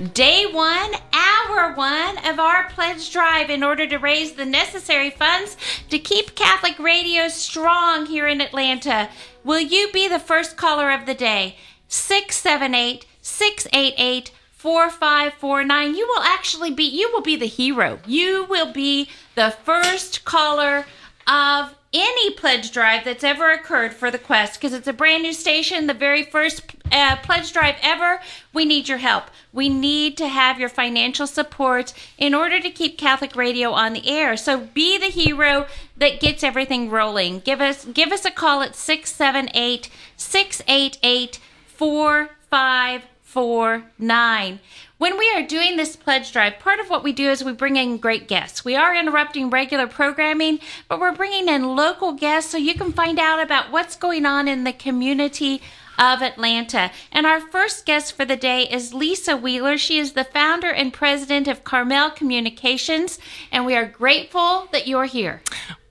day one, hour one of our pledge drive in order to raise the necessary funds to keep Catholic radio strong here in Atlanta. Will you be the first caller of the day? 678 688 4549. You will actually be, you will be the hero. You will be the first caller of any pledge drive that's ever occurred for the Quest because it's a brand new station, the very first uh, pledge drive ever. We need your help. We need to have your financial support in order to keep Catholic radio on the air. So be the hero that gets everything rolling. Give us give us a call at 678 688 4549. When we are doing this pledge drive, part of what we do is we bring in great guests. We are interrupting regular programming, but we're bringing in local guests so you can find out about what's going on in the community of Atlanta. And our first guest for the day is Lisa Wheeler. She is the founder and president of Carmel Communications, and we are grateful that you're here.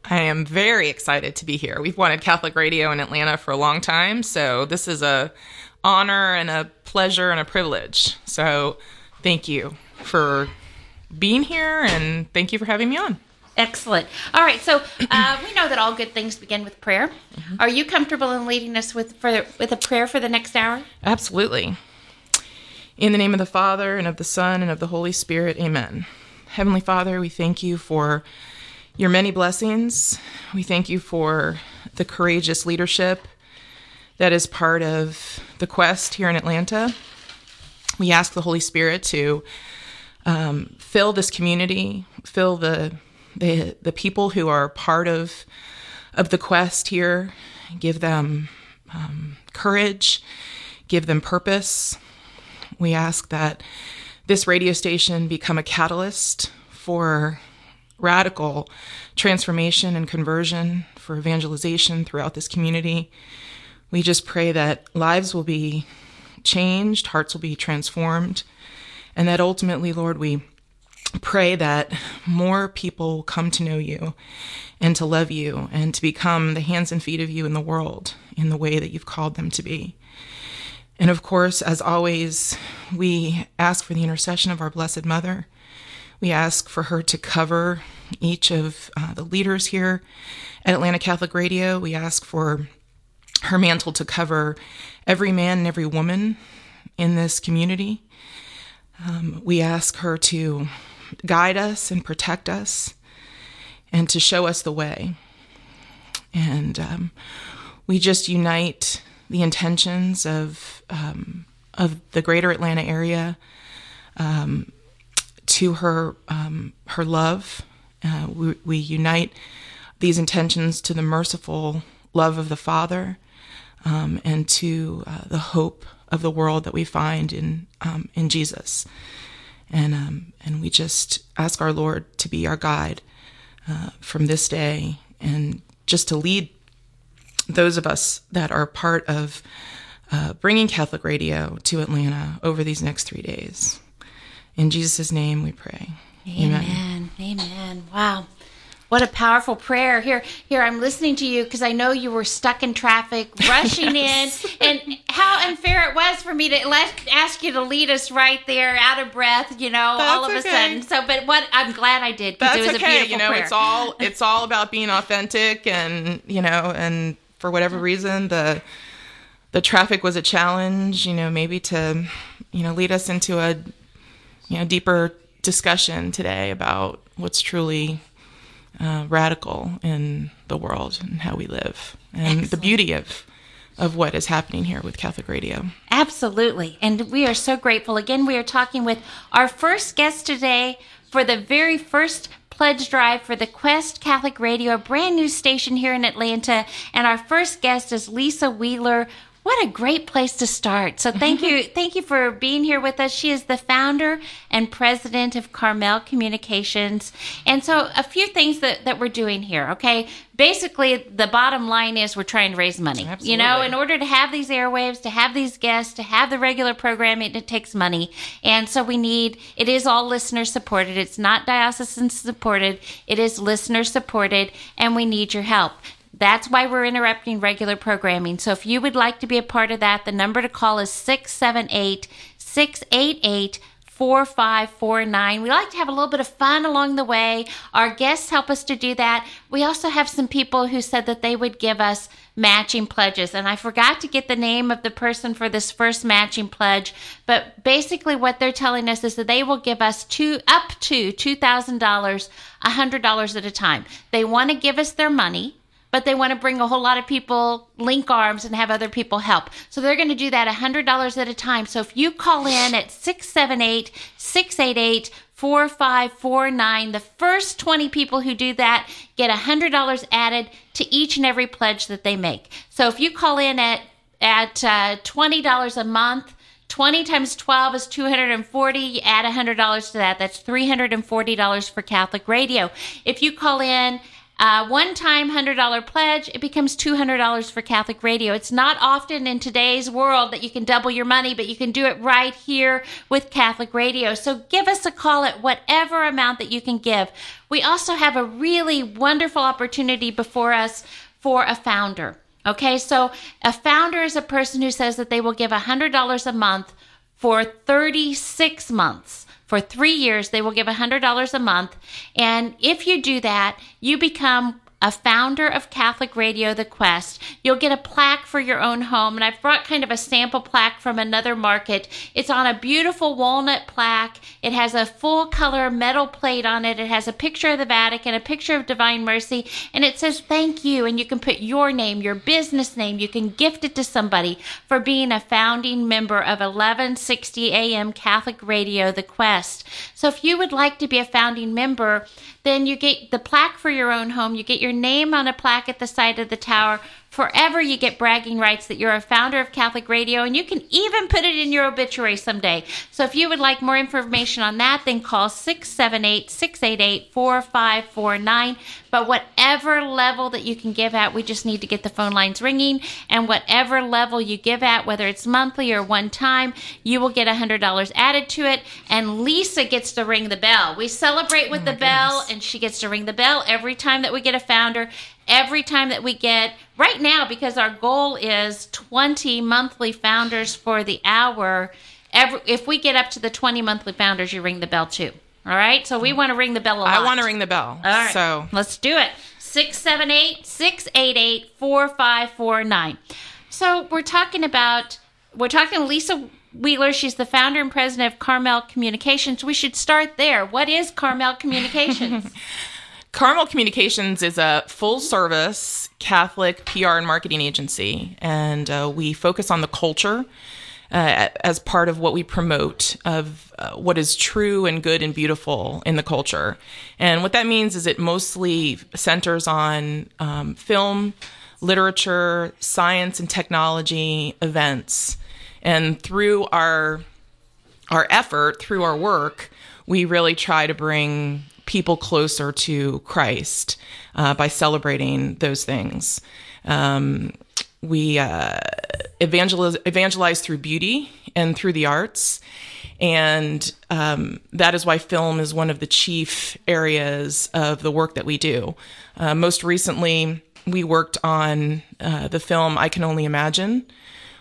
I am very excited to be here. We've wanted Catholic radio in Atlanta for a long time, so this is a honor and a pleasure and a privilege. So thank you for being here and thank you for having me on. Excellent. All right, so uh, we know that all good things begin with prayer. Mm-hmm. Are you comfortable in leading us with for, with a prayer for the next hour? Absolutely. In the name of the Father and of the Son and of the Holy Spirit, Amen. Heavenly Father, we thank you for your many blessings. We thank you for the courageous leadership that is part of the quest here in Atlanta we ask the Holy Spirit to um, fill this community, fill the, the the people who are part of of the quest here, give them um, courage, give them purpose. We ask that this radio station become a catalyst for radical transformation and conversion, for evangelization throughout this community. We just pray that lives will be changed, hearts will be transformed, and that ultimately, Lord, we pray that more people come to know you and to love you and to become the hands and feet of you in the world in the way that you've called them to be. And of course, as always, we ask for the intercession of our Blessed Mother. We ask for her to cover each of uh, the leaders here at Atlanta Catholic Radio. We ask for her mantle to cover every man and every woman in this community. Um, we ask her to guide us and protect us and to show us the way. And um, we just unite the intentions of um, of the greater Atlanta area um, to her um, her love. Uh, we, we unite these intentions to the merciful love of the Father um, and to uh, the hope of the world that we find in um, in Jesus. And um, and we just ask our Lord to be our guide uh, from this day, and just to lead those of us that are part of uh, bringing Catholic Radio to Atlanta over these next three days. In Jesus' name, we pray. Amen. Amen. Amen. Wow. What a powerful prayer. Here, here, I'm listening to you because I know you were stuck in traffic, rushing yes. in, and how unfair it was for me to let, ask you to lead us right there, out of breath, you know, That's all of okay. a sudden. So, but what I'm glad I did because it was okay. a beautiful You know, prayer. it's all it's all about being authentic, and you know, and for whatever reason, the the traffic was a challenge. You know, maybe to you know lead us into a you know deeper discussion today about what's truly uh, radical in the world and how we live and Excellent. the beauty of of what is happening here with Catholic Radio. Absolutely. And we are so grateful. Again, we are talking with our first guest today for the very first pledge drive for the Quest Catholic Radio, a brand new station here in Atlanta. And our first guest is Lisa Wheeler what a great place to start. So thank you. Thank you for being here with us. She is the founder and president of Carmel Communications. And so a few things that, that we're doing here. Okay. Basically, the bottom line is we're trying to raise money. Absolutely. You know, in order to have these airwaves, to have these guests, to have the regular programming, it takes money. And so we need, it is all listener supported. It's not diocesan supported. It is listener supported and we need your help. That's why we're interrupting regular programming. So if you would like to be a part of that, the number to call is 678 688 4549. We like to have a little bit of fun along the way. Our guests help us to do that. We also have some people who said that they would give us matching pledges. And I forgot to get the name of the person for this first matching pledge, but basically what they're telling us is that they will give us two up to $2,000, $100 at a time. They want to give us their money but they want to bring a whole lot of people link arms and have other people help. So they're going to do that $100 at a time. So if you call in at 678 688 4549, the first 20 people who do that get $100 added to each and every pledge that they make. So if you call in at at uh, $20 a month, 20 times 12 is 240. You add $100 to that. That's $340 for Catholic Radio. If you call in uh, one time $100 pledge, it becomes $200 for Catholic radio. It's not often in today's world that you can double your money, but you can do it right here with Catholic radio. So give us a call at whatever amount that you can give. We also have a really wonderful opportunity before us for a founder. Okay, so a founder is a person who says that they will give $100 a month for 36 months. For three years, they will give $100 a month. And if you do that, you become a founder of Catholic Radio The Quest. You'll get a plaque for your own home, and I've brought kind of a sample plaque from another market. It's on a beautiful walnut plaque. It has a full color metal plate on it. It has a picture of the Vatican, a picture of Divine Mercy, and it says thank you. And you can put your name, your business name, you can gift it to somebody for being a founding member of 1160 AM Catholic Radio The Quest. So if you would like to be a founding member, then you get the plaque for your own home. You get your name on a plaque at the side of the tower forever you get bragging rights that you're a founder of Catholic Radio, and you can even put it in your obituary someday. So if you would like more information on that, then call 678 688 4549. But whatever level that you can give at, we just need to get the phone lines ringing. And whatever level you give at, whether it's monthly or one time, you will get $100 added to it. And Lisa gets to ring the bell. We celebrate with oh the goodness. bell, and she gets to ring the bell every time that we get a founder every time that we get right now because our goal is 20 monthly founders for the hour every, if we get up to the 20 monthly founders you ring the bell too all right so we want to ring the bell a lot i want to ring the bell all right so let's do it 678 688 4549 so we're talking about we're talking lisa Wheeler, she's the founder and president of Carmel Communications. We should start there. What is Carmel Communications? Carmel Communications is a full service Catholic PR and marketing agency, and uh, we focus on the culture. Uh, as part of what we promote of uh, what is true and good and beautiful in the culture. And what that means is it mostly centers on um, film, literature, science and technology events. And through our our effort, through our work, we really try to bring people closer to Christ uh, by celebrating those things. Um, we uh, evangelize, evangelize through beauty and through the arts. And um, that is why film is one of the chief areas of the work that we do. Uh, most recently, we worked on uh, the film I Can Only Imagine,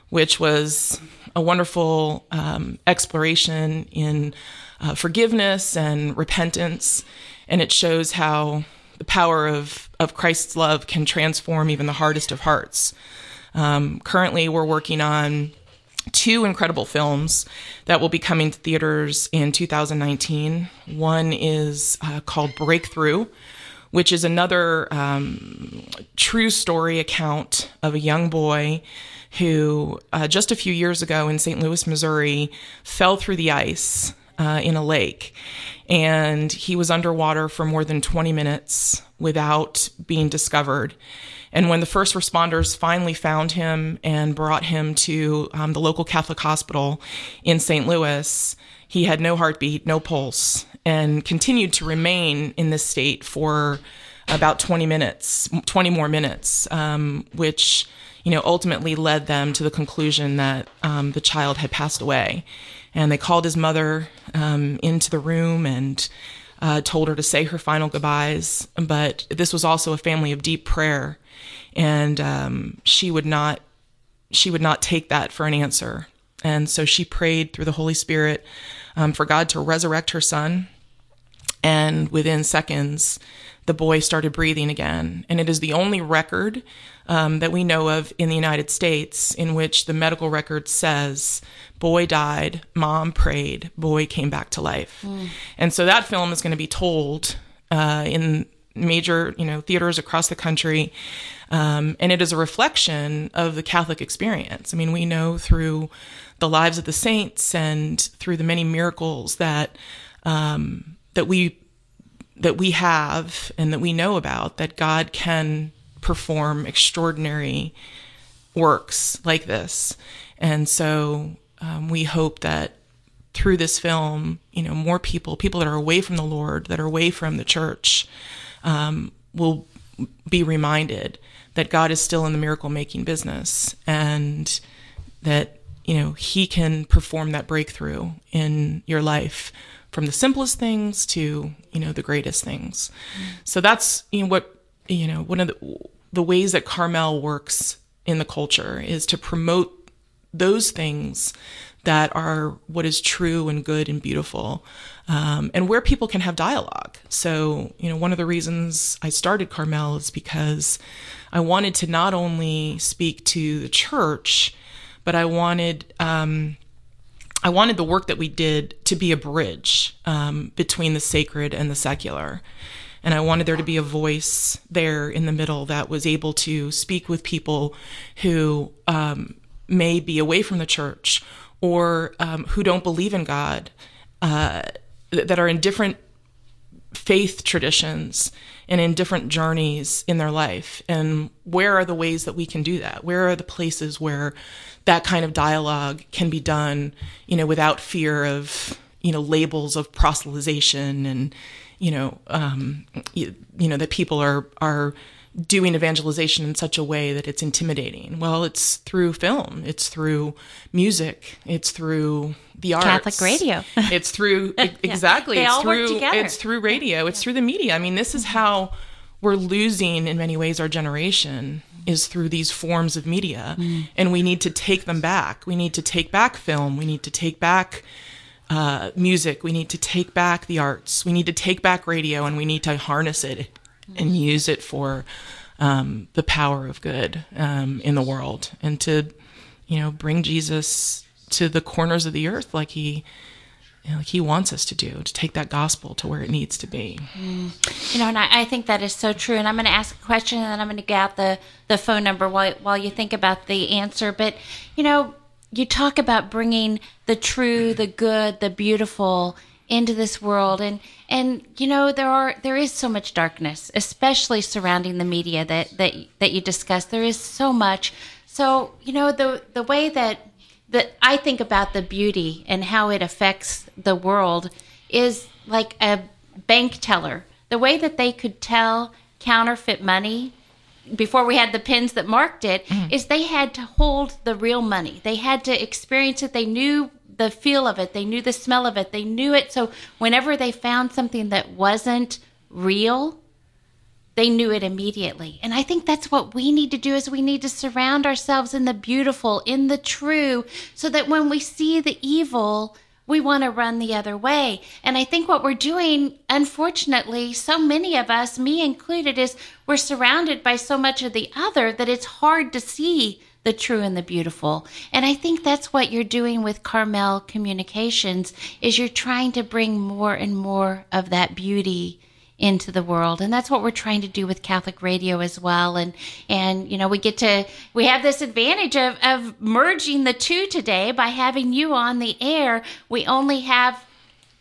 which was a wonderful um, exploration in uh, forgiveness and repentance. And it shows how the power of, of Christ's love can transform even the hardest of hearts. Um, currently, we're working on two incredible films that will be coming to theaters in 2019. One is uh, called Breakthrough, which is another um, true story account of a young boy who, uh, just a few years ago in St. Louis, Missouri, fell through the ice uh, in a lake. And he was underwater for more than 20 minutes without being discovered. And when the first responders finally found him and brought him to um, the local Catholic hospital in St. Louis, he had no heartbeat, no pulse, and continued to remain in this state for about 20 minutes, 20 more minutes, um, which you know ultimately led them to the conclusion that um, the child had passed away and they called his mother um, into the room and uh, told her to say her final goodbyes. But this was also a family of deep prayer, and um, she would not she would not take that for an answer. And so she prayed through the Holy Spirit um, for God to resurrect her son. And within seconds, the boy started breathing again. And it is the only record um, that we know of in the United States in which the medical record says, boy died, mom prayed, boy came back to life. Mm. And so that film is going to be told uh, in major you know theaters across the country um, and it is a reflection of the catholic experience i mean we know through the lives of the saints and through the many miracles that um, that we that we have and that we know about that god can perform extraordinary works like this and so um, we hope that through this film, you know, more people, people that are away from the Lord, that are away from the church, um, will be reminded that God is still in the miracle making business and that, you know, He can perform that breakthrough in your life from the simplest things to, you know, the greatest things. So that's, you know, what, you know, one of the, the ways that Carmel works in the culture is to promote those things that are what is true and good and beautiful, um, and where people can have dialogue. So, you know, one of the reasons I started Carmel is because I wanted to not only speak to the church, but I wanted. Um, I wanted the work that we did to be a bridge um, between the sacred and the secular. And I wanted there to be a voice there in the middle that was able to speak with people who um, may be away from the church or um, who don't believe in God, uh, that are in different faith traditions and in different journeys in their life. And where are the ways that we can do that? Where are the places where that kind of dialogue can be done, you know, without fear of, you know, labels of proselytization and, you know, um, you, you know, that people are, are, doing evangelization in such a way that it's intimidating? Well, it's through film, it's through music, it's through the arts, Catholic radio. it's through yeah. exactly. They it's all through work together. it's through radio. It's through the media. I mean, this is how we're losing in many ways our generation is through these forms of media, mm. and we need to take them back. We need to take back film. We need to take back. Uh, music. We need to take back the arts. We need to take back radio, and we need to harness it and use it for um, the power of good um, in the world and to, you know, bring Jesus to the corners of the earth like he you know, like he wants us to do to take that gospel to where it needs to be mm. you know and I, I, think that is so true and i'm going to ask a question and then i'm going to get out the, the phone number while, while you think about the answer but you know you talk about bringing the true the good the beautiful into this world. And and you know there are there is so much darkness especially surrounding the media that that that you discuss. There is so much. So you know the the way that that I think about the beauty and how it affects the world is like a bank teller. The way that they could tell counterfeit money before we had the pins that marked it mm. is they had to hold the real money they had to experience it they knew the feel of it, they knew the smell of it, they knew it. So whenever they found something that wasn't real, they knew it immediately. And I think that's what we need to do is we need to surround ourselves in the beautiful, in the true, so that when we see the evil, we want to run the other way. And I think what we're doing, unfortunately, so many of us, me included, is we're surrounded by so much of the other that it's hard to see the true and the beautiful. And I think that's what you're doing with Carmel Communications is you're trying to bring more and more of that beauty into the world. And that's what we're trying to do with catholic radio as well. And and you know we get to we have this advantage of of merging the two today by having you on the air. We only have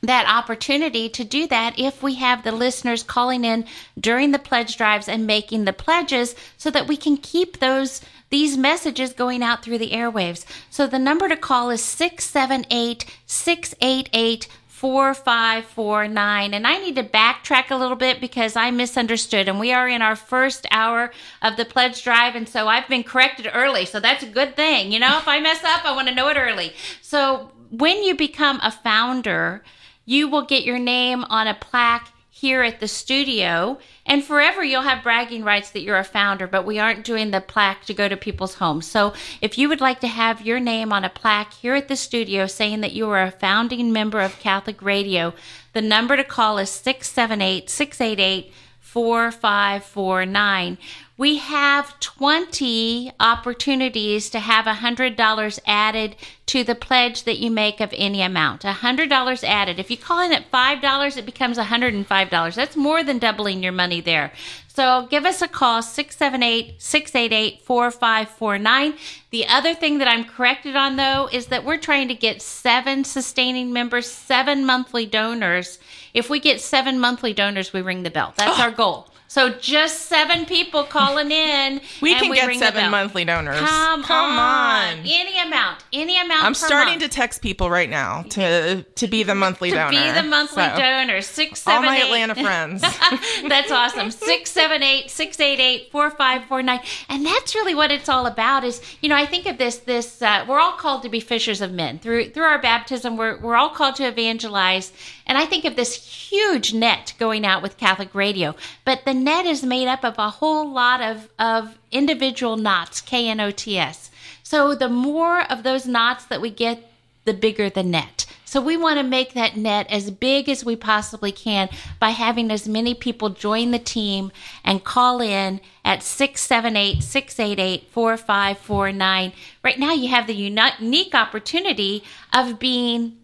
that opportunity to do that if we have the listeners calling in during the pledge drives and making the pledges so that we can keep those these messages going out through the airwaves. So the number to call is 678 688 4549. And I need to backtrack a little bit because I misunderstood. And we are in our first hour of the pledge drive. And so I've been corrected early. So that's a good thing. You know, if I mess up, I want to know it early. So when you become a founder, you will get your name on a plaque here at the studio. And forever you'll have bragging rights that you're a founder, but we aren't doing the plaque to go to people's homes. So if you would like to have your name on a plaque here at the studio saying that you are a founding member of Catholic Radio, the number to call is 678 688 4549 we have 20 opportunities to have $100 added to the pledge that you make of any amount. $100 added. If you call in at $5, it becomes $105. That's more than doubling your money there. So give us a call, 678 688 4549. The other thing that I'm corrected on, though, is that we're trying to get seven sustaining members, seven monthly donors. If we get seven monthly donors, we ring the bell. That's oh. our goal. So just seven people calling in. we can we get seven monthly donors. Come, Come on. on. Any amount. Any amount. I'm starting month. to text people right now to to be the monthly to donor. To be the monthly so, donor. Six seven All my eight. Atlanta friends. that's awesome. Six seven eight six eight eight four five four nine. And that's really what it's all about. Is you know I think of this this uh, we're all called to be fishers of men through through our baptism. We're we're all called to evangelize. And I think of this huge net going out with Catholic Radio, but the net is made up of a whole lot of, of individual knots, K N O T S. So the more of those knots that we get, the bigger the net. So we want to make that net as big as we possibly can by having as many people join the team and call in at 678 688 4549. Right now, you have the unique opportunity of being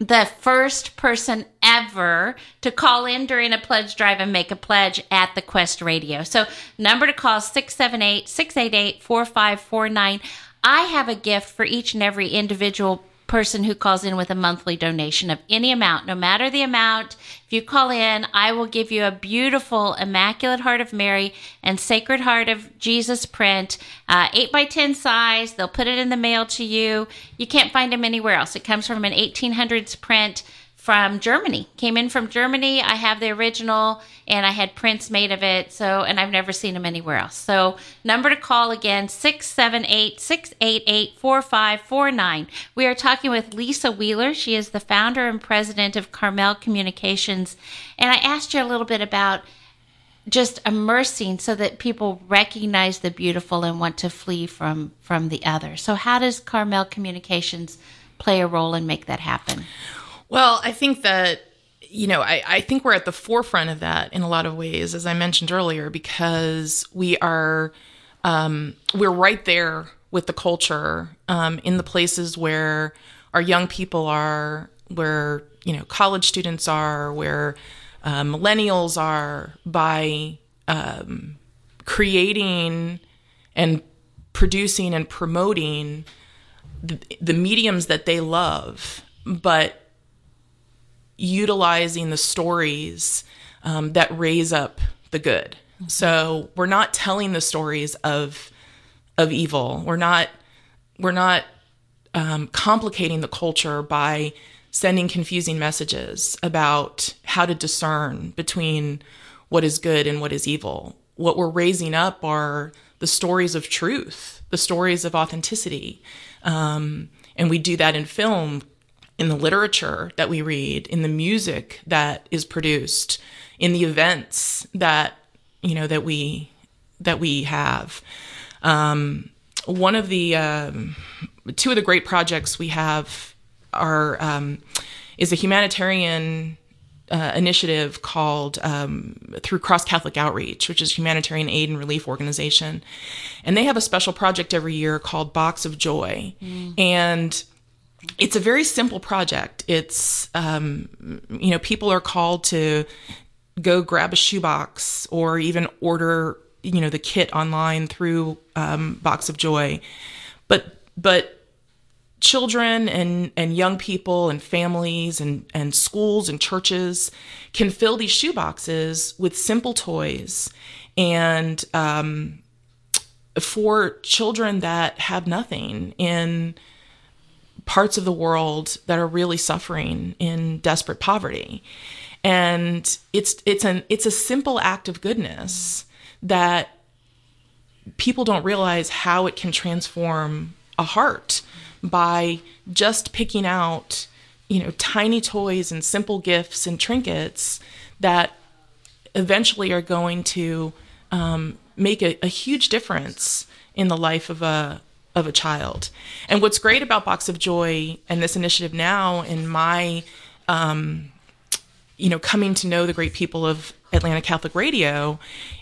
the first person ever to call in during a pledge drive and make a pledge at the Quest Radio. So, number to call 678 688 4549. I have a gift for each and every individual person who calls in with a monthly donation of any amount, no matter the amount. If you call in, I will give you a beautiful Immaculate Heart of Mary and Sacred Heart of Jesus print, uh, 8 by 10 size. They'll put it in the mail to you. You can't find them anywhere else. It comes from an 1800s print from Germany. Came in from Germany. I have the original and I had prints made of it. So, and I've never seen them anywhere else. So, number to call again 678-688-4549. We are talking with Lisa Wheeler. She is the founder and president of Carmel Communications. And I asked you a little bit about just immersing so that people recognize the beautiful and want to flee from from the other. So, how does Carmel Communications play a role and make that happen? Well, I think that you know, I, I think we're at the forefront of that in a lot of ways, as I mentioned earlier, because we are um, we're right there with the culture um, in the places where our young people are, where you know college students are, where uh, millennials are, by um, creating and producing and promoting the, the mediums that they love, but utilizing the stories um, that raise up the good. So we're not telling the stories of of evil. We're not we're not um, complicating the culture by sending confusing messages about how to discern between what is good and what is evil. What we're raising up are the stories of truth, the stories of authenticity. Um, and we do that in film in the literature that we read, in the music that is produced, in the events that you know that we that we have. Um, one of the um, two of the great projects we have are um, is a humanitarian uh, initiative called um, through Cross Catholic Outreach, which is humanitarian aid and relief organization, and they have a special project every year called Box of Joy, mm. and it's a very simple project. It's, um, you know, people are called to go grab a shoebox or even order, you know, the kit online through um, Box of Joy. But, but, children and, and young people and families and, and schools and churches can fill these shoeboxes with simple toys and um, for children that have nothing in parts of the world that are really suffering in desperate poverty. And it's it's an it's a simple act of goodness that people don't realize how it can transform a heart by just picking out you know, tiny toys and simple gifts and trinkets that eventually are going to um, make a, a, huge difference in the life of a of a child. And what's great about Box of Joy and this initiative now, in my um, you know, coming to know the great people of Atlanta Catholic Radio,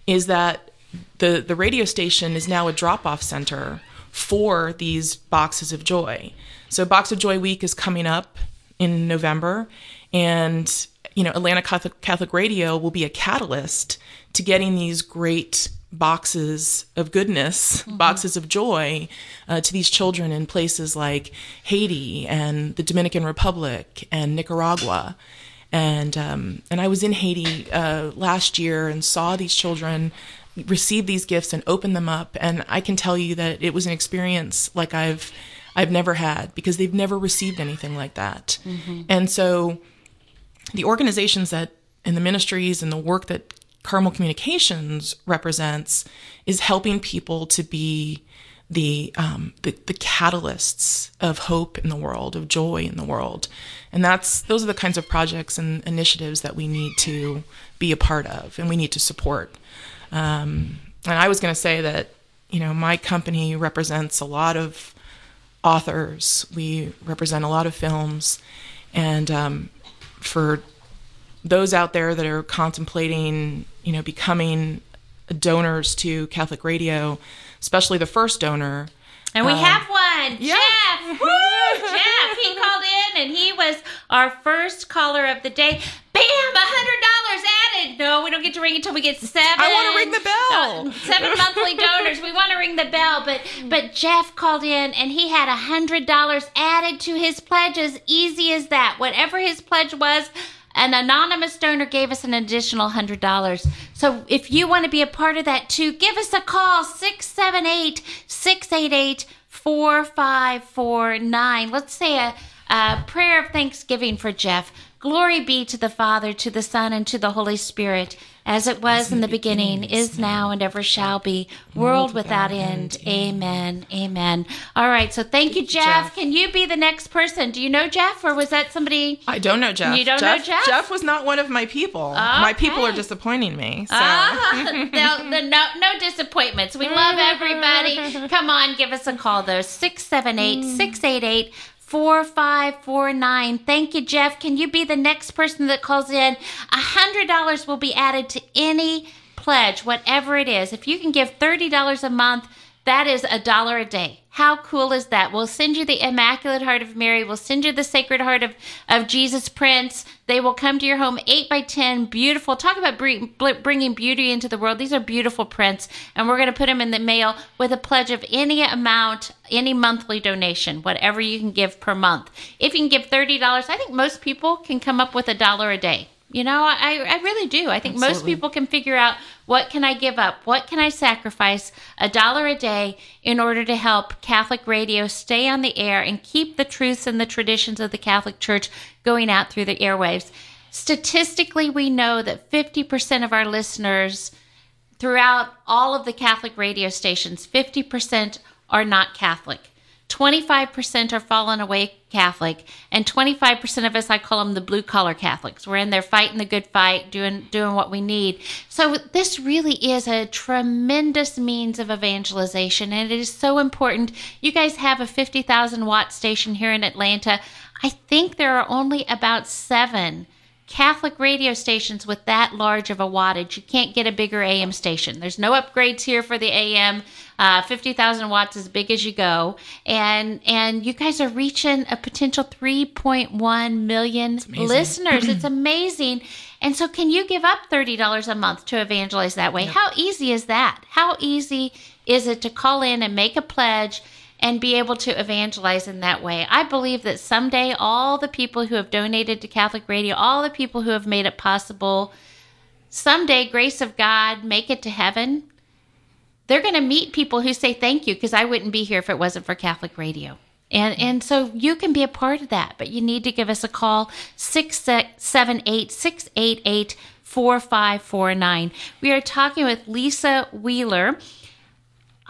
is that the the radio station is now a drop off center for these boxes of joy. So Box of Joy Week is coming up in November, and you know Atlanta Catholic, Catholic Radio will be a catalyst to getting these great boxes of goodness, mm-hmm. boxes of joy uh, to these children in places like Haiti and the Dominican Republic and Nicaragua. And um, and I was in Haiti uh, last year and saw these children receive these gifts and open them up. And I can tell you that it was an experience like I've I've never had because they've never received anything like that. Mm-hmm. And so the organizations that and the ministries and the work that Carmel Communications represents is helping people to be the, um, the the catalysts of hope in the world, of joy in the world, and that's those are the kinds of projects and initiatives that we need to be a part of and we need to support. Um, and I was going to say that you know my company represents a lot of authors. We represent a lot of films, and um, for those out there that are contemplating, you know, becoming donors to Catholic Radio, especially the first donor. And we um, have one, yeah. Jeff. Woo, Jeff. He called in, and he was our first caller of the day. Bam, a hundred dollars added. No, we don't get to ring until we get seven. I want to ring the bell. Uh, seven monthly donors. We want to ring the bell, but but Jeff called in, and he had a hundred dollars added to his pledge. As easy as that. Whatever his pledge was an anonymous donor gave us an additional $100. So if you want to be a part of that too, give us a call 678 688 4549. Let's say a, a prayer of thanksgiving for Jeff. Glory be to the Father, to the Son, and to the Holy Spirit as it was in the beginning, is now, and ever shall be, world without end. Amen. Amen. All right. So thank you, Jeff. Can you be the next person? Do you know Jeff, or was that somebody? I don't know Jeff. You don't Jeff, know Jeff? Jeff was not one of my people. Okay. My people are disappointing me. So. Ah, no, no, no disappointments. We love everybody. Come on, give us a call though. 678 688 4549. Thank you, Jeff. Can you be the next person that calls in? $100 will be added to any pledge, whatever it is. If you can give $30 a month, that is a dollar a day. How cool is that? We'll send you the Immaculate Heart of Mary. We'll send you the Sacred Heart of, of Jesus prints. They will come to your home 8 by 10 beautiful. Talk about bringing beauty into the world. These are beautiful prints. And we're going to put them in the mail with a pledge of any amount, any monthly donation, whatever you can give per month. If you can give $30, I think most people can come up with a dollar a day. You know, I, I really do. I think Absolutely. most people can figure out what can I give up? What can I sacrifice a dollar a day in order to help Catholic radio stay on the air and keep the truths and the traditions of the Catholic Church going out through the airwaves? Statistically, we know that 50% of our listeners throughout all of the Catholic radio stations, 50% are not Catholic. 25% are fallen away Catholic, and 25% of us, I call them the blue collar Catholics. We're in there fighting the good fight, doing doing what we need. So this really is a tremendous means of evangelization, and it is so important. You guys have a 50,000 watt station here in Atlanta. I think there are only about seven Catholic radio stations with that large of a wattage. You can't get a bigger AM station. There's no upgrades here for the AM. Uh, 50,000 watts as big as you go. And and you guys are reaching a potential 3.1 million listeners. it's amazing. And so can you give up $30 a month to evangelize that way? Yep. How easy is that? How easy is it to call in and make a pledge and be able to evangelize in that way. I believe that someday all the people who have donated to Catholic Radio, all the people who have made it possible, someday, grace of God, make it to heaven. They're going to meet people who say thank you because I wouldn't be here if it wasn't for Catholic Radio. And and so you can be a part of that, but you need to give us a call 678 688 4549. We are talking with Lisa Wheeler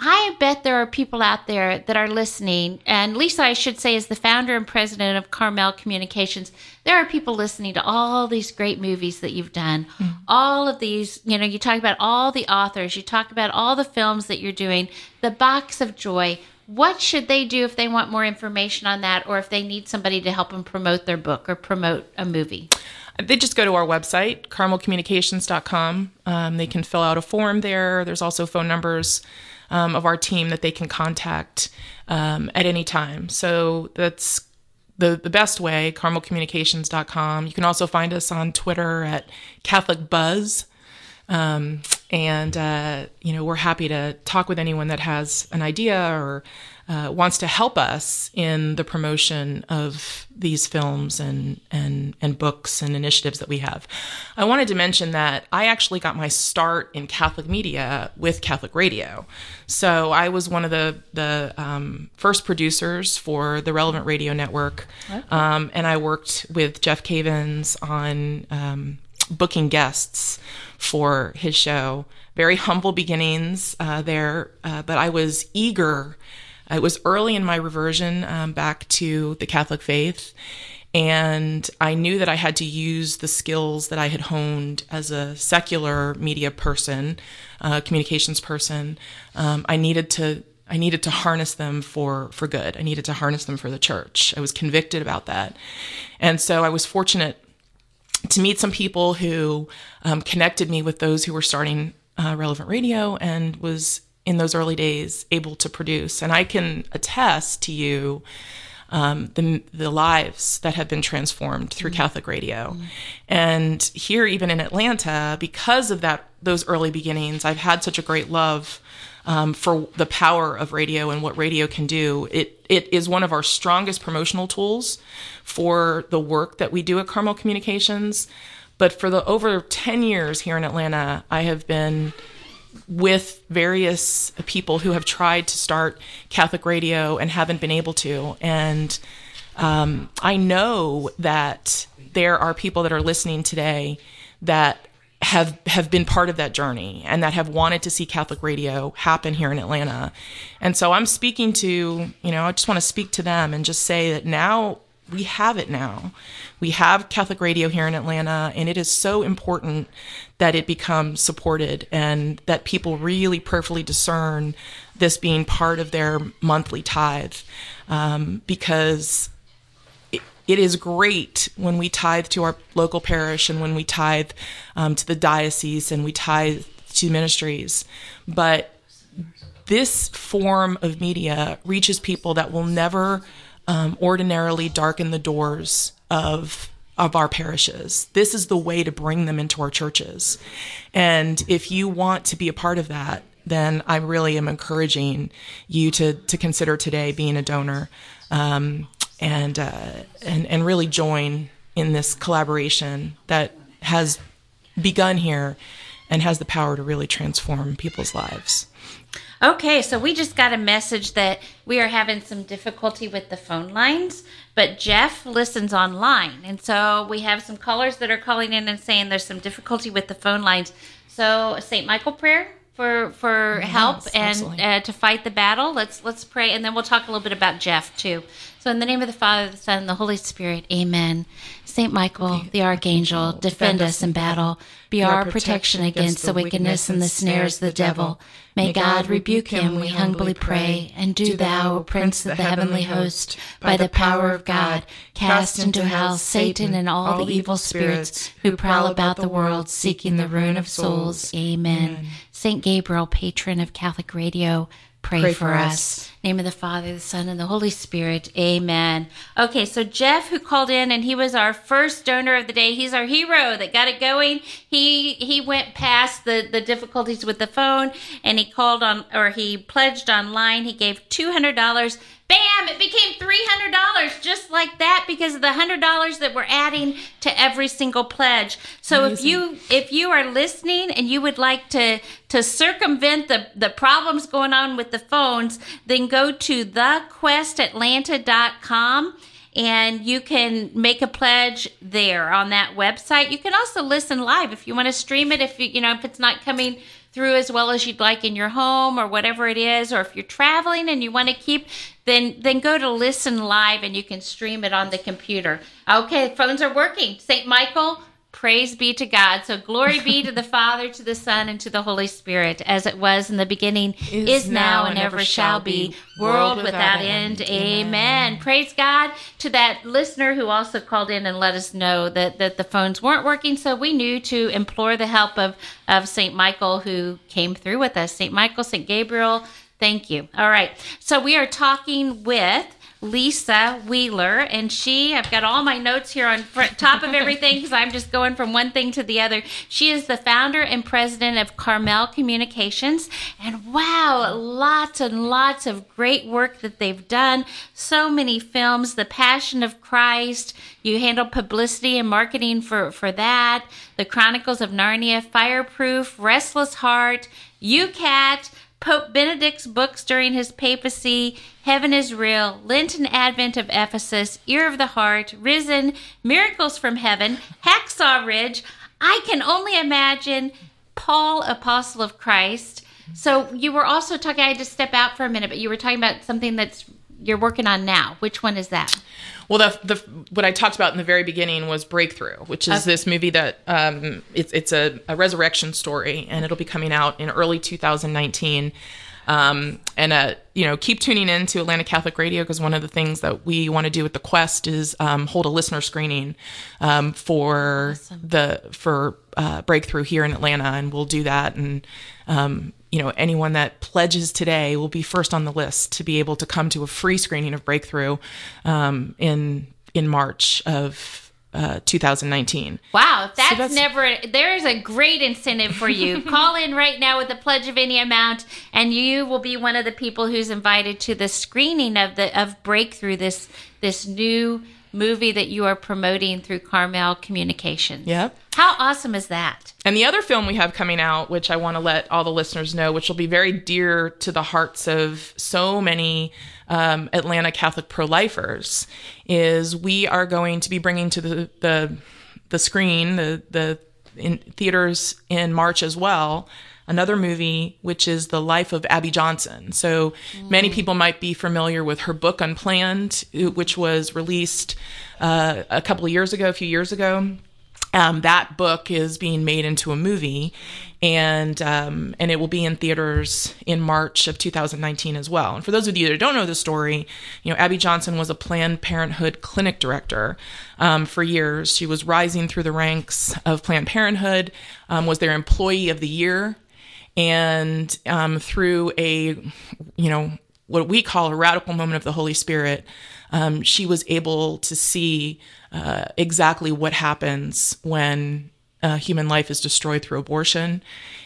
I bet there are people out there that are listening, and Lisa, I should say, is the founder and president of Carmel Communications. There are people listening to all these great movies that you've done, mm. all of these, you know, you talk about all the authors, you talk about all the films that you're doing, The Box of Joy. What should they do if they want more information on that, or if they need somebody to help them promote their book or promote a movie? they just go to our website, carmelcommunications.com. Um, they can fill out a form there. There's also phone numbers um, of our team that they can contact um, at any time. So that's the, the best way, carmelcommunications.com. You can also find us on Twitter at Catholic Buzz. Um, and, uh, you know, we're happy to talk with anyone that has an idea or uh, wants to help us in the promotion of these films and, and, and books and initiatives that we have. I wanted to mention that I actually got my start in Catholic media with Catholic radio. So I was one of the, the um, first producers for the Relevant Radio Network. Okay. Um, and I worked with Jeff Cavins on um, booking guests for his show. Very humble beginnings uh, there, uh, but I was eager. It was early in my reversion um, back to the Catholic faith, and I knew that I had to use the skills that I had honed as a secular media person, uh, communications person. Um, I needed to I needed to harness them for for good. I needed to harness them for the church. I was convicted about that, and so I was fortunate to meet some people who um, connected me with those who were starting uh, relevant radio and was in those early days able to produce. And I can attest to you um, the the lives that have been transformed through mm-hmm. Catholic radio. Mm-hmm. And here, even in Atlanta, because of that those early beginnings, I've had such a great love um, for the power of radio and what radio can do. It it is one of our strongest promotional tools for the work that we do at Carmel Communications. But for the over 10 years here in Atlanta, I have been with various people who have tried to start Catholic radio and haven't been able to. And um, I know that there are people that are listening today that have have been part of that journey and that have wanted to see Catholic radio happen here in Atlanta. And so I'm speaking to, you know, I just want to speak to them and just say that now we have it now. We have Catholic radio here in Atlanta and it is so important that it becomes supported and that people really prayerfully discern this being part of their monthly tithe. Um, because it is great when we tithe to our local parish and when we tithe um, to the diocese and we tithe to ministries. But this form of media reaches people that will never um, ordinarily darken the doors of of our parishes. This is the way to bring them into our churches. And if you want to be a part of that, then I really am encouraging you to to consider today being a donor. Um, and uh, and and really join in this collaboration that has begun here and has the power to really transform people's lives. Okay, so we just got a message that we are having some difficulty with the phone lines, but Jeff listens online. And so we have some callers that are calling in and saying there's some difficulty with the phone lines. So, St. Michael prayer for for yes, help and uh, to fight the battle. Let's let's pray and then we'll talk a little bit about Jeff too. So, in the name of the Father, the Son, and the Holy Spirit, amen. Saint Michael, the Archangel, defend us in battle. Be our protection against the wickedness and the snares of the devil. May God rebuke him, we humbly pray. And do thou, O Prince of the heavenly host, by the power of God, cast into hell Satan and all the evil spirits who prowl about the world seeking the ruin of souls. Amen. Saint Gabriel, patron of Catholic radio, Pray, Pray for, for us. us. Name of the Father, the Son, and the Holy Spirit. Amen. Okay, so Jeff, who called in, and he was our first donor of the day. He's our hero that got it going. He he went past the the difficulties with the phone, and he called on or he pledged online. He gave two hundred dollars bam, it became $300 just like that because of the $100 that we're adding to every single pledge. So Amazing. if you if you are listening and you would like to to circumvent the the problems going on with the phones, then go to thequestatlanta.com and you can make a pledge there on that website. You can also listen live if you want to stream it if you you know if it's not coming through as well as you'd like in your home or whatever it is, or if you're traveling and you want to keep, then then go to listen live and you can stream it on the computer. Okay, phones are working. St. Michael, Praise be to God. So glory be to the Father, to the Son, and to the Holy Spirit, as it was in the beginning, is, is now, and ever shall be, world without end. end. Amen. Amen. Praise God to that listener who also called in and let us know that, that the phones weren't working. So we knew to implore the help of, of St. Michael who came through with us. St. Michael, St. Gabriel, thank you. All right. So we are talking with Lisa Wheeler, and she, I've got all my notes here on front, top of everything because I'm just going from one thing to the other. She is the founder and president of Carmel Communications, and wow, lots and lots of great work that they've done. So many films, The Passion of Christ. You handle publicity and marketing for, for that. The Chronicles of Narnia, Fireproof, Restless Heart, YOUCAT. Pope Benedict's books during his papacy, Heaven is Real, Lent and Advent of Ephesus, Ear of the Heart, Risen, Miracles from Heaven, Hacksaw Ridge. I can only imagine Paul, Apostle of Christ. So you were also talking, I had to step out for a minute, but you were talking about something that's you're working on now. Which one is that? Well, the, the what I talked about in the very beginning was Breakthrough, which is okay. this movie that um, it's it's a, a, resurrection story, and it'll be coming out in early 2019. Um, and uh, you know, keep tuning in to Atlanta Catholic Radio because one of the things that we want to do with the Quest is um, hold a listener screening um, for awesome. the for uh, Breakthrough here in Atlanta, and we'll do that and um, you know, anyone that pledges today will be first on the list to be able to come to a free screening of Breakthrough um, in in March of uh, 2019. Wow, that's, so that's never. There's a great incentive for you. Call in right now with a pledge of any amount, and you will be one of the people who's invited to the screening of the of Breakthrough. This this new movie that you are promoting through Carmel Communications. Yep. How awesome is that? And the other film we have coming out, which I want to let all the listeners know, which will be very dear to the hearts of so many um, Atlanta Catholic pro lifers, is we are going to be bringing to the the, the screen, the the in theaters in March as well, another movie, which is The Life of Abby Johnson. So mm. many people might be familiar with her book Unplanned, which was released uh, a couple of years ago, a few years ago. Um, that book is being made into a movie, and um, and it will be in theaters in March of 2019 as well. And for those of you that don't know the story, you know Abby Johnson was a Planned Parenthood clinic director um, for years. She was rising through the ranks of Planned Parenthood, um, was their Employee of the Year and um, through a you know what we call a radical moment of the holy spirit um, she was able to see uh, exactly what happens when uh, human life is destroyed through abortion.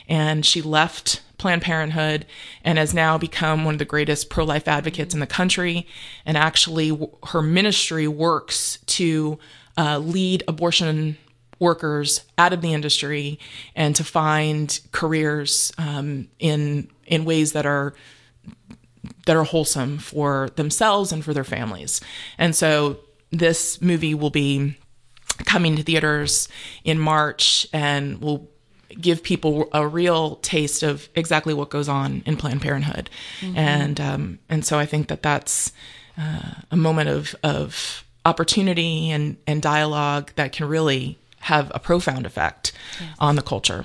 And she left planned parenthood and has now become one of the greatest pro-life advocates in the country. And actually her ministry works to uh, lead abortion workers out of the industry and to find careers um, in in ways that are that are wholesome for themselves and for their families. And so this movie will be coming to theaters in March and will give people a real taste of exactly what goes on in Planned Parenthood. Mm-hmm. And um, and so I think that that's uh, a moment of of opportunity and and dialogue that can really have a profound effect yes. on the culture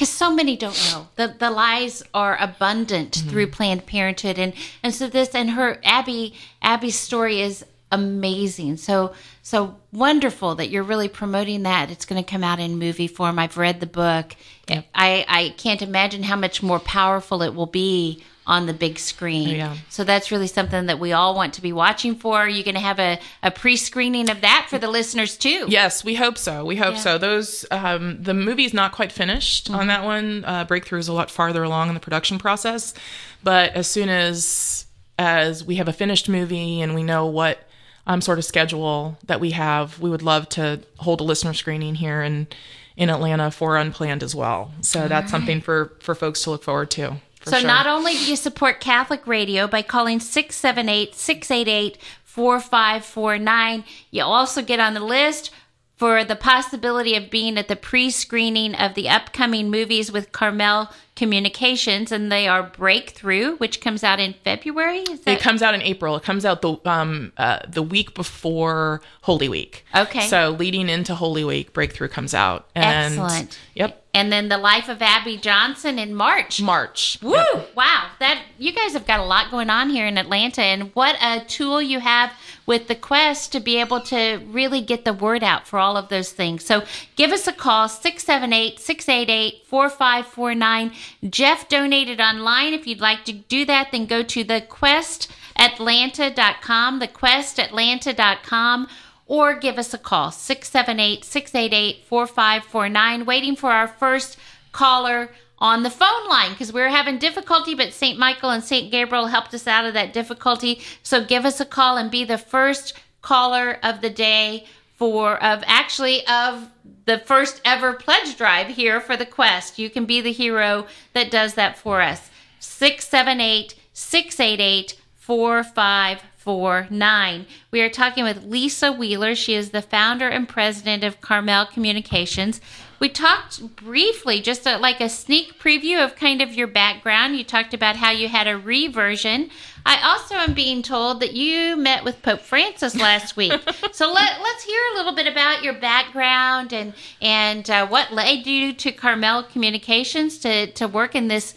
because so many don't know the the lies are abundant mm-hmm. through Planned Parenthood, and and so this and her Abby Abby's story is amazing. So so wonderful that you're really promoting that. It's going to come out in movie form. I've read the book. Yep. I I can't imagine how much more powerful it will be on the big screen. Yeah. So that's really something that we all want to be watching for. Are you going to have a, a pre screening of that for the listeners too? Yes, we hope so. We hope yeah. so. Those um, the movie's not quite finished mm-hmm. on that one. Uh, Breakthrough is a lot farther along in the production process, but as soon as as we have a finished movie and we know what um, sort of schedule that we have, we would love to hold a listener screening here in in Atlanta for Unplanned as well. So All that's right. something for for folks to look forward to so sure. not only do you support Catholic radio by calling 678 688 4549, you also get on the list for the possibility of being at the pre screening of the upcoming movies with Carmel Communications, and they are Breakthrough, which comes out in February. Is It comes out in April. It comes out the um uh, the week before Holy Week. Okay. So leading into Holy Week, Breakthrough comes out. And, Excellent. Yep. and then the Life of Abby Johnson in March. March. Woo! Wow, that you guys have got a lot going on here in Atlanta, and what a tool you have with the Quest to be able to really get the word out for all of those things. So give us a call 678-688-4549. Jeff donated online. If you'd like to do that, then go to thequestatlanta.com, thequestatlanta.com or give us a call 678-688-4549 waiting for our first caller on the phone line because we are having difficulty but st michael and st gabriel helped us out of that difficulty. So give us a call and be the first caller of the day for of actually of the first ever pledge drive here for the quest you can be the hero that does that for us 678 688 4549. We are talking with Lisa Wheeler. She is the founder and president of Carmel Communications. We talked briefly, just a, like a sneak preview of kind of your background. You talked about how you had a reversion. I also am being told that you met with Pope Francis last week. so let, let's hear a little bit about your background and and uh, what led you to Carmel Communications to to work in this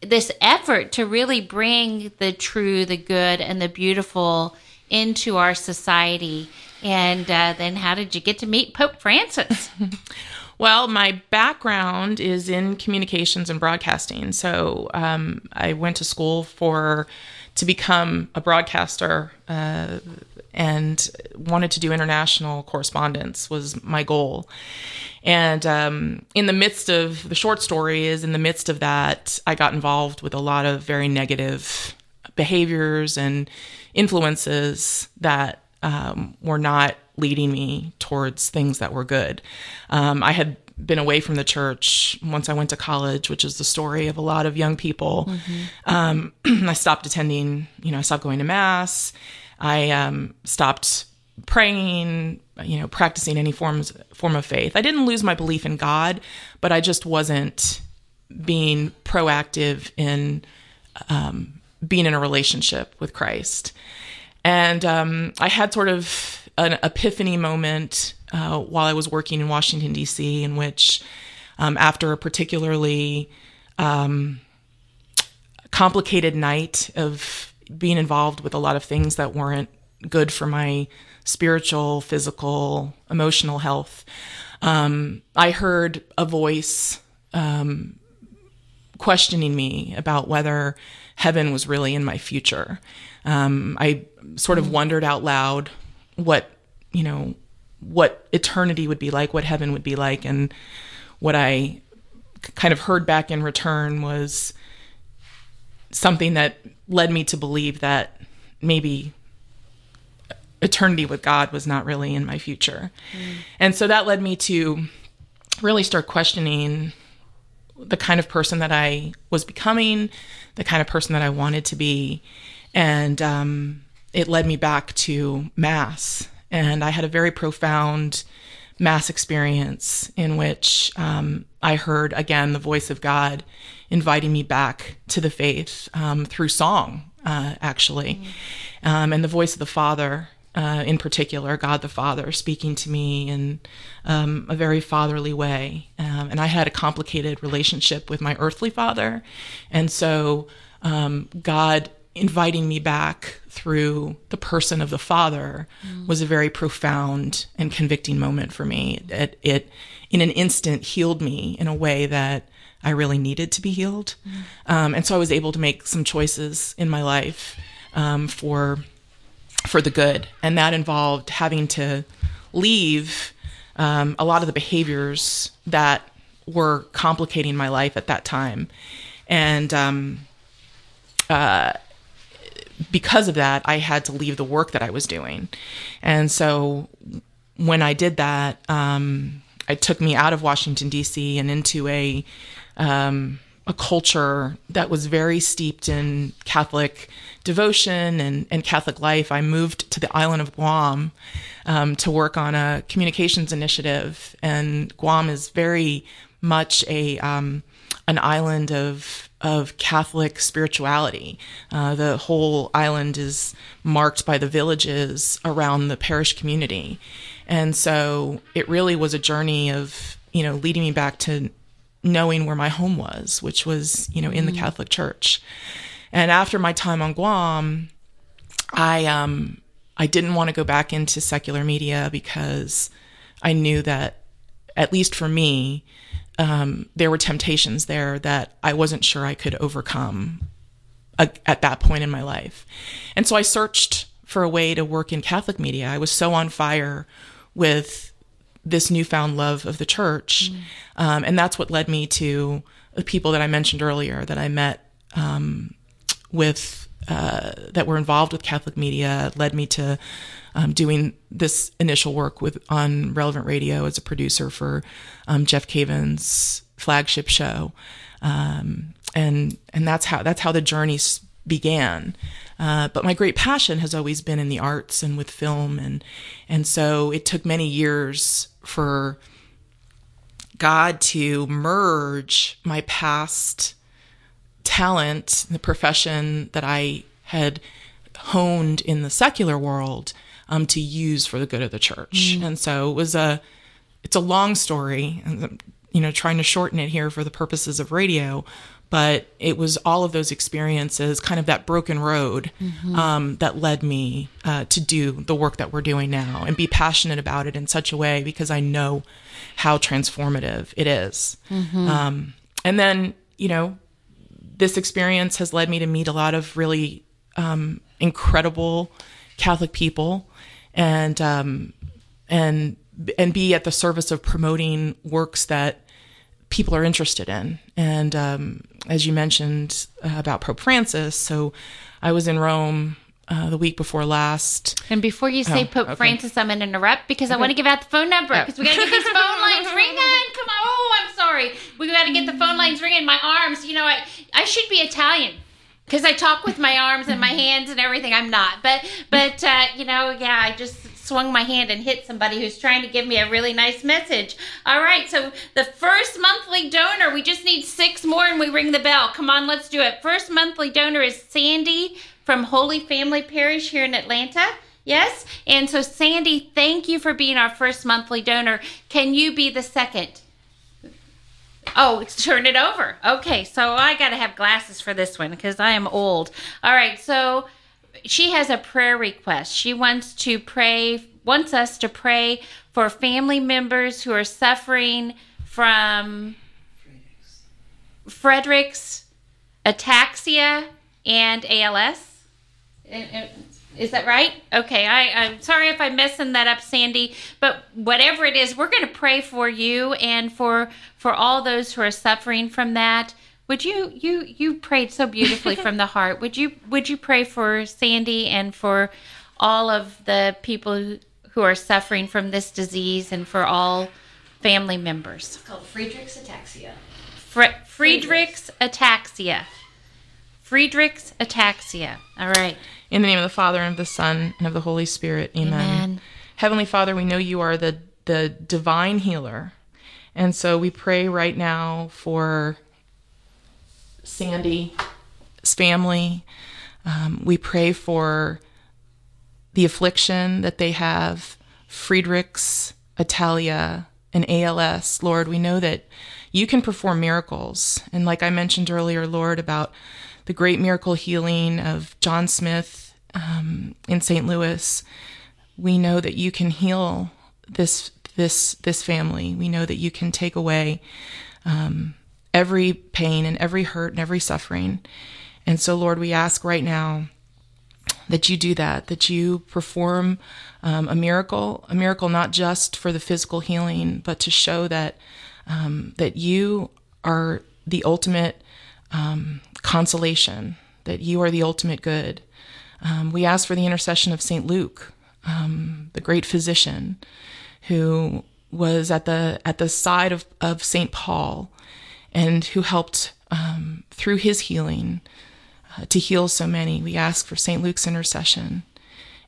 this effort to really bring the true, the good, and the beautiful into our society. And uh, then, how did you get to meet Pope Francis? Well, my background is in communications and broadcasting. So um, I went to school for to become a broadcaster uh, and wanted to do international correspondence was my goal. And um, in the midst of the short story is in the midst of that, I got involved with a lot of very negative behaviors and influences that um, were not leading me towards things that were good. Um, I had been away from the church once I went to college, which is the story of a lot of young people. Um, I stopped attending, you know, I stopped going to mass. I um, stopped praying, you know, practicing any forms form of faith. I didn't lose my belief in God, but I just wasn't being proactive in um, being in a relationship with Christ. And um, I had sort of an epiphany moment uh, while I was working in Washington, D.C., in which, um, after a particularly um, complicated night of being involved with a lot of things that weren't good for my spiritual, physical, emotional health, um, I heard a voice um, questioning me about whether heaven was really in my future. Um, I sort of wondered out loud what, you know, what eternity would be like, what heaven would be like. And what I kind of heard back in return was something that led me to believe that maybe eternity with God was not really in my future. And so that led me to really start questioning the kind of person that I was becoming, the kind of person that I wanted to be. And um, it led me back to Mass. And I had a very profound Mass experience in which um, I heard again the voice of God inviting me back to the faith um, through song, uh, actually, um, and the voice of the Father. Uh, in particular, God the Father speaking to me in um, a very fatherly way. Um, and I had a complicated relationship with my earthly father. And so um, God inviting me back through the person of the Father was a very profound and convicting moment for me. It, it, in an instant, healed me in a way that I really needed to be healed. Um, and so I was able to make some choices in my life um, for for the good, and that involved having to leave um, a lot of the behaviors that were complicating my life at that time, and um, uh, because of that, I had to leave the work that I was doing, and so when I did that, um, it took me out of Washington D.C. and into a um, a culture that was very steeped in Catholic devotion and, and Catholic life. I moved to the island of Guam um, to work on a communications initiative, and Guam is very much a um, an island of of Catholic spirituality. Uh, the whole island is marked by the villages around the parish community, and so it really was a journey of you know leading me back to knowing where my home was, which was you know in the Catholic Church. And after my time on Guam, I um I didn't want to go back into secular media because I knew that at least for me, um, there were temptations there that I wasn't sure I could overcome a, at that point in my life. And so I searched for a way to work in Catholic media. I was so on fire with this newfound love of the church. Mm. Um, and that's what led me to the people that I mentioned earlier that I met um, with uh, that were involved with Catholic media led me to um, doing this initial work with on Relevant Radio as a producer for um, Jeff Cavins' flagship show, um, and and that's how that's how the journey began. Uh, but my great passion has always been in the arts and with film, and and so it took many years for God to merge my past talent, the profession that I had honed in the secular world, um, to use for the good of the church. Mm. And so it was a, it's a long story, and you know, trying to shorten it here for the purposes of radio. But it was all of those experiences, kind of that broken road, mm-hmm. um, that led me uh, to do the work that we're doing now and be passionate about it in such a way because I know how transformative it is. Mm-hmm. Um, and then, you know, this experience has led me to meet a lot of really um, incredible Catholic people and um, and and be at the service of promoting works that people are interested in. And um, as you mentioned uh, about Pope Francis, so I was in Rome uh, the week before last. And before you say oh, Pope okay. Francis, I'm going to interrupt because okay. I want to give out the phone number because oh. we got to get these phone lines ringing. Come on. Oh, I'm sorry. We got to get the phone lines ringing. My arms, you know, I, I should be Italian because I talk with my arms and my hands and everything. I'm not, but but uh, you know, yeah, I just swung my hand and hit somebody who's trying to give me a really nice message. All right, so the first monthly donor, we just need six more and we ring the bell. Come on, let's do it. First monthly donor is Sandy from Holy Family Parish here in Atlanta. Yes? And so, Sandy, thank you for being our first monthly donor. Can you be the second? Oh, it's turn it over. Okay, so I got to have glasses for this one because I am old. All right, so she has a prayer request. She wants to pray, wants us to pray for family members who are suffering from Friedreich's ataxia and ALS. Is that right? Okay, I, I'm sorry if I'm messing that up, Sandy. But whatever it is, we're going to pray for you and for for all those who are suffering from that. Would you you you prayed so beautifully from the heart? Would you would you pray for Sandy and for all of the people who are suffering from this disease and for all family members? It's called Friedreich's ataxia. Fre- Friedreich's ataxia. Friedreich's ataxia. All right. In the name of the Father and of the Son and of the Holy Spirit. Amen. Amen. Heavenly Father, we know you are the the divine healer. And so we pray right now for Sandy's family. Um, we pray for the affliction that they have, Friedreich's, ataxia, and ALS. Lord, we know that you can perform miracles. And like I mentioned earlier, Lord, about the great miracle healing of John Smith um, in St. Louis, we know that you can heal this this this family. We know that you can take away um, every pain and every hurt and every suffering. And so, Lord, we ask right now that you do that, that you perform um, a miracle, a miracle not just for the physical healing, but to show that um, that you are the ultimate um, consolation, that you are the ultimate good. Um, we ask for the intercession of St. Luke, um, the great physician who was at the at the side of, of St. Paul and who helped um, through his healing uh, to heal so many. We ask for St. Luke's intercession.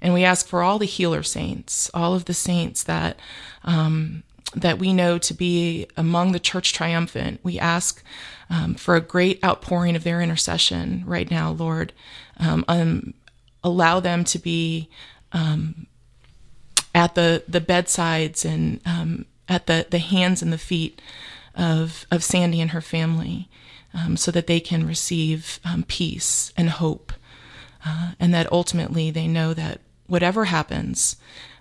And we ask for all the healer saints, all of the saints that um, that we know to be among the church triumphant. We ask um, for a great outpouring of their intercession right now, Lord. Um, um, allow them to be um, at the, the bedsides and um, at the, the hands and the feet of, of Sandy and her family um, so that they can receive peace and hope. Uh, and that ultimately they know that whatever happens,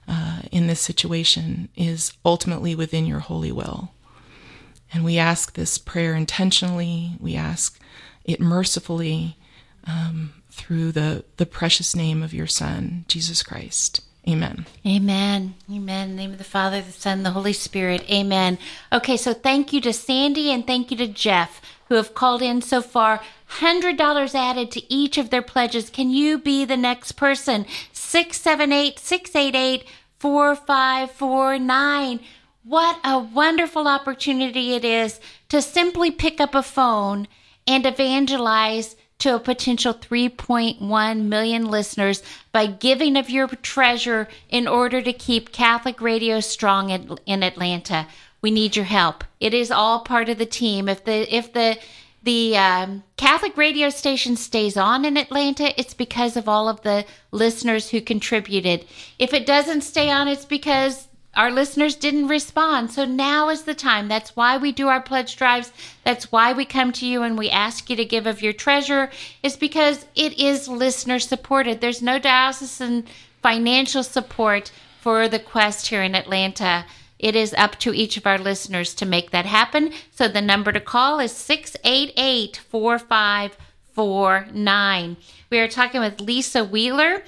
uh, in this situation is ultimately within your holy will. And we ask this prayer intentionally, we ask it mercifully um, through the, the precious name of your Son, Jesus Christ. Amen. Amen. Amen. Name of the Father, the Son, the Holy Spirit. Amen. Okay, so thank you to Sandy and thank you to Jeff who have called in so far. $100 added to each of their pledges. Can you be the next person? 678 688 4549. What a wonderful opportunity it is to simply pick up a phone and evangelize to a potential 3.1 million listeners by giving of your treasure in order to keep Catholic radio strong in, in Atlanta. We need your help. It is all part of the team. If the if the the um, Catholic radio station stays on in Atlanta, it's because of all of the listeners who contributed. If it doesn't stay on, it's because our listeners didn't respond. So now is the time. That's why we do our pledge drives. That's why we come to you and we ask you to give of your treasure, is because it is listener supported. There's no diocesan financial support for the quest here in Atlanta. It is up to each of our listeners to make that happen. So the number to call is 688 4549. We are talking with Lisa Wheeler,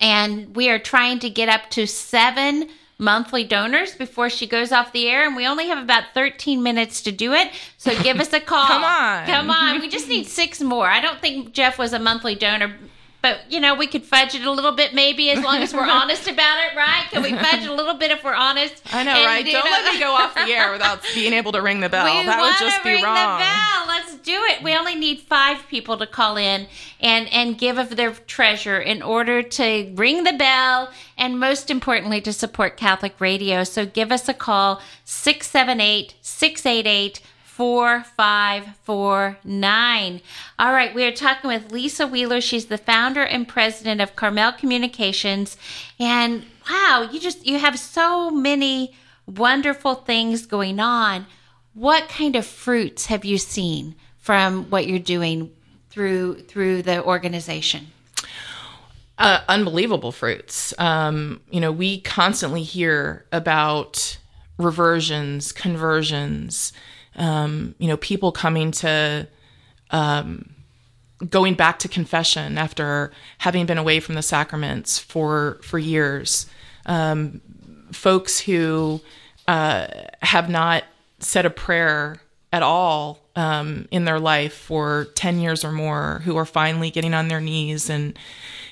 and we are trying to get up to seven monthly donors before she goes off the air and we only have about 13 minutes to do it. So give us a call. Come on. Come on. We just need six more. I don't think jeff was a monthly donor but you know, we could fudge it a little bit, maybe, as long as we're honest about it, right? Can we fudge a little bit if we're honest? I know, and, right? Don't know, let me go off the air without being able to ring the bell. We that would just be ring wrong. The bell. Let's do it. We only need five people to call in and and give of their treasure in order to ring the bell, and most importantly, to support Catholic Radio. So give us a call 678 688 4549. All right, we are talking with Lisa Wheeler. She's the founder and president of Carmel Communications. And wow, you just you have so many wonderful things going on. What kind of fruits have you seen from what you're doing through through the organization? Uh, unbelievable fruits. Um, you know, we constantly hear about reversions, conversions, um, you know, people coming to um, going back to confession after having been away from the sacraments for for years. Um, folks who uh, have not said a prayer at all um, in their life for 10 years or more who are finally getting on their knees and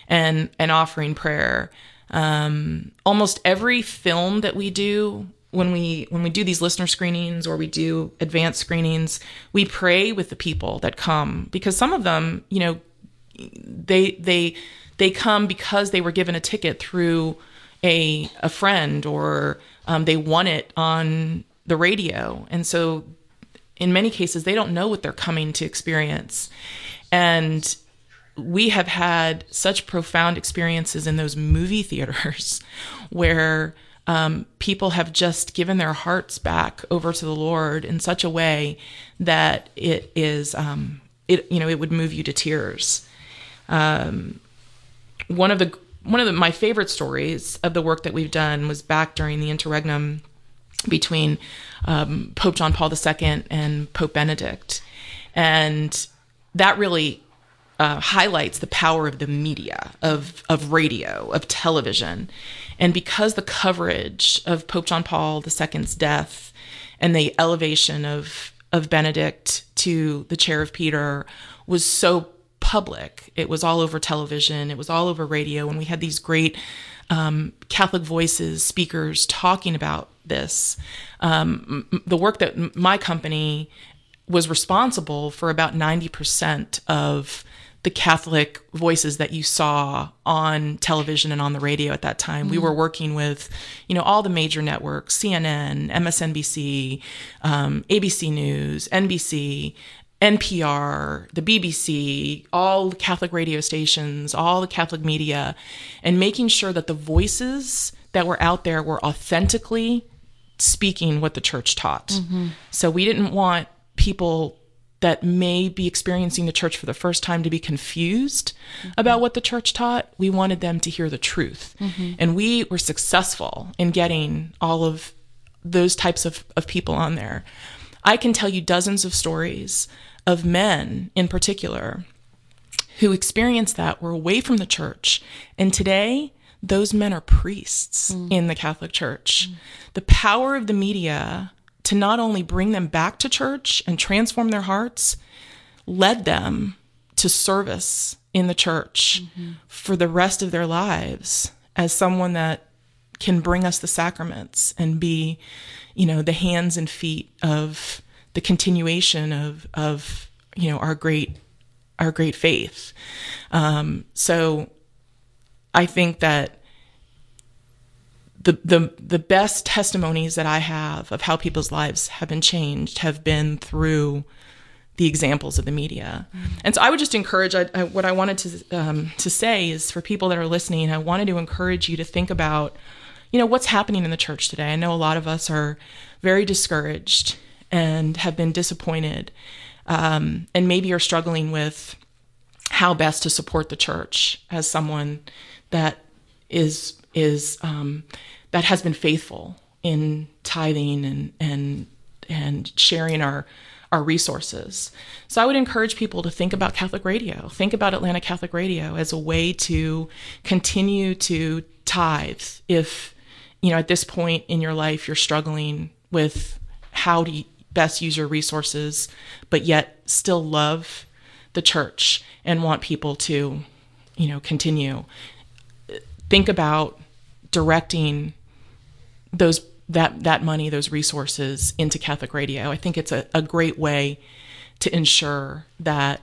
and and offering prayer um, almost every film that we do when we when we do these listener screenings or we do advanced screenings, we pray with the people that come because some of them, you know, they they they come because they were given a ticket through a a friend or um, they won it on the radio, and so in many cases they don't know what they're coming to experience, and we have had such profound experiences in those movie theaters where um, people have just given their hearts back over to the Lord in such a way that it is, um, it you know, it would move you to tears. Um, one of the one of the, my favorite stories of the work that we've done was back during the interregnum between um, Pope John Paul II and Pope Benedict, and that really uh, highlights the power of the media, of of radio, of television, and because the coverage of Pope John Paul II's death and the elevation of, of Benedict to the chair of Peter was so public, it was all over television, it was all over radio, and we had these great um, Catholic voices, speakers talking about this. Um, the work that my company was responsible for about 90% of the Catholic voices that you saw on television and on the radio at that time. Mm-hmm. We were working with, you know, all the major networks: CNN, MSNBC, um, ABC News, NBC, NPR, the BBC, all the Catholic radio stations, all the Catholic media, and making sure that the voices that were out there were authentically speaking what the church taught. Mm-hmm. So we didn't want people that may be experiencing the church for the first time to be confused mm-hmm. about what the church taught. We wanted them to hear the truth. Mm-hmm. And we were successful in getting all of those types of, of people on there. I can tell you dozens of stories of men in particular who experienced that were away from the church. And today, those men are priests mm. in the Catholic Church. Mm. The power of the media to not only bring them back to church and transform their hearts, led them to service in the church mm-hmm. for the rest of their lives as someone that can bring us the sacraments and be, you know, the hands and feet of the continuation of of you know our great our great faith. Um, so I think that the, the the best testimonies that I have of how people's lives have been changed have been through the examples of the media. Mm-hmm. And so I would just encourage I, I, what I wanted to um, to say is for people that are listening, I wanted to encourage you to think about, you know, what's happening in the church today. I know a lot of us are very discouraged and have been disappointed, um, and maybe are struggling with how best to support the church as someone that is is um, that has been faithful in tithing and and and sharing our our resources. So I would encourage people to think about Catholic Radio, think about Atlanta Catholic Radio as a way to continue to tithe if you know at this point in your life you're struggling with how to best use your resources but yet still love the church and want people to you know continue think about directing those that that money, those resources into Catholic radio. I think it's a, a great way to ensure that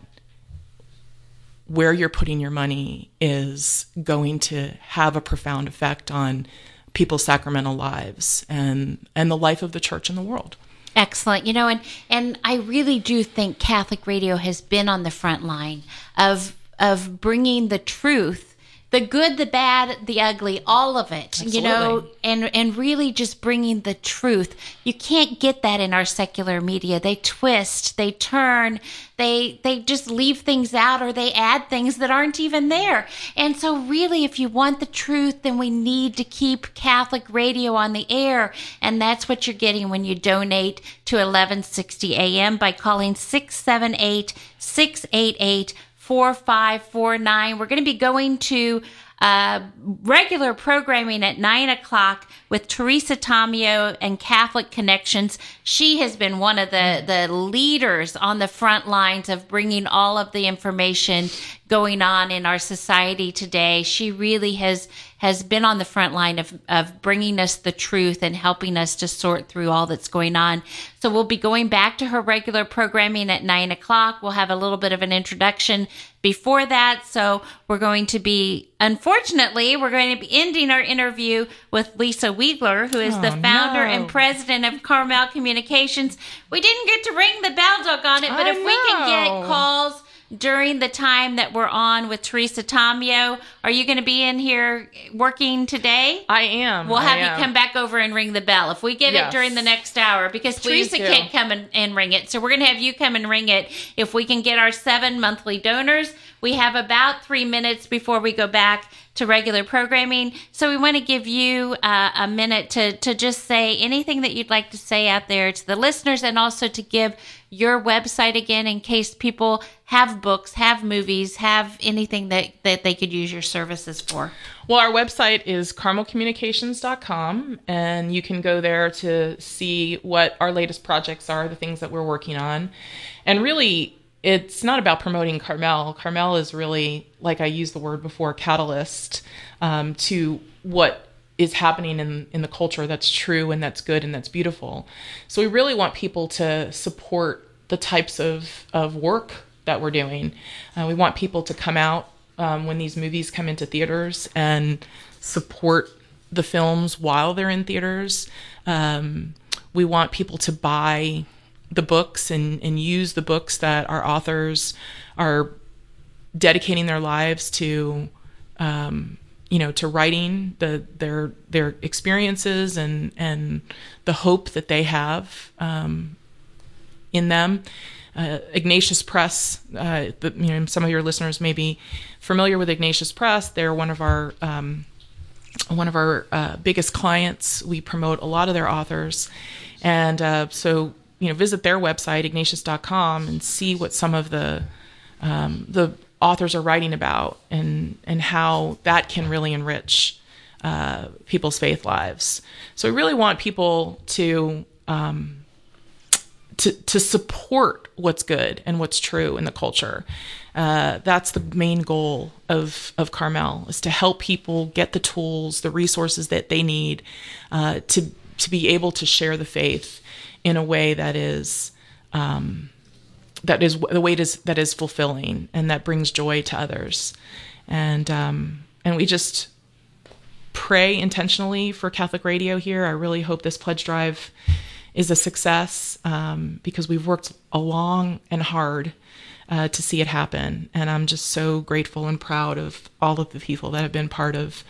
where you're putting your money is going to have a profound effect on people's sacramental lives and and the life of the church in the world. Excellent. You know, and and I really do think Catholic radio has been on the front line of of bringing the truth the good, the bad, the ugly, all of it, Absolutely. you know, and and really just bringing the truth. You can't get that in our secular media. They twist, they turn, they they just leave things out or they add things that aren't even there. And so really if you want the truth, then we need to keep Catholic radio on the air, and that's what you're getting when you donate to 1160 AM by calling 678 688 4549. We're going to be going to uh, regular programming at 9 o'clock with Teresa Tomeo and Catholic Connections. She has been one of the, the leaders on the front lines of bringing all of the information going on in our society today. She really has has been on the front line of, of bringing us the truth and helping us to sort through all that's going on. So we'll be going back to her regular programming at nine o'clock. We'll have a little bit of an introduction before that. So we're going to be, unfortunately, we're going to be ending our interview with Lisa Wheeler, who is oh, the founder no. and president of Carmel Communications. We didn't get to ring the bell, dog on it, but I if know. we can get oh, calls during the time that we're on with Teresa Tomeo. Are you going to be in here working today? I am. We'll have you come back over and ring the bell if we get yes. it during the next hour because Please Teresa do. can't come and, and ring it. So we're going to have you come and ring it if we can get our seven monthly donors. We have about three minutes before we go back to regular programming. So we want to give you uh, a minute to, to just say anything that you'd like to say out there to the listeners and also to give your website again in case people have books, have movies, have anything that, that they could use your services for. Well, our website is carmelcommunications.com, and you can go there to see what our latest projects are, the things that we're working on. And really, it's not about promoting Carmel. Carmel is really, like I used the word before, catalyst um, to what is happening in, in the culture that's true and that's good and that's beautiful. So we really want people to support the types of, of work that we're doing. Uh, we want people to come out um, when these movies come into theaters and support the films while they're in theaters. Um, we want people to buy the books and, and use the books that our authors are dedicating their lives to um, you know to writing the their their experiences and and the hope that they have um, in them. Uh, Ignatius Press, uh, the, you know, some of your listeners may be familiar with Ignatius Press. They're one of our um, one of our uh, biggest clients. We promote a lot of their authors, and uh, so you know, visit their website ignatius.com and see what some of the um, the authors are writing about and and how that can really enrich uh, people's faith lives. So we really want people to um, to to support what's good and what's true in the culture. Uh, that's the main goal of of Carmel is to help people get the tools, the resources that they need uh, to to be able to share the faith in a way that is um, that is the way is that is fulfilling and that brings joy to others. And um, and we just pray intentionally for catholic radio here. I really hope this pledge drive is a success um, because we've worked long and hard uh, to see it happen. And i'm just so grateful and proud of all of the people that have been part of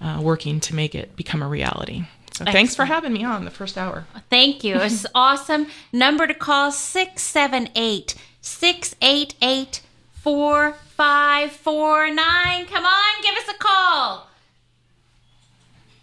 uh, working to make it become a reality so thanks for having me on the first hour. Thank you. It's awesome. Number to call 678 688 4549. Come on, give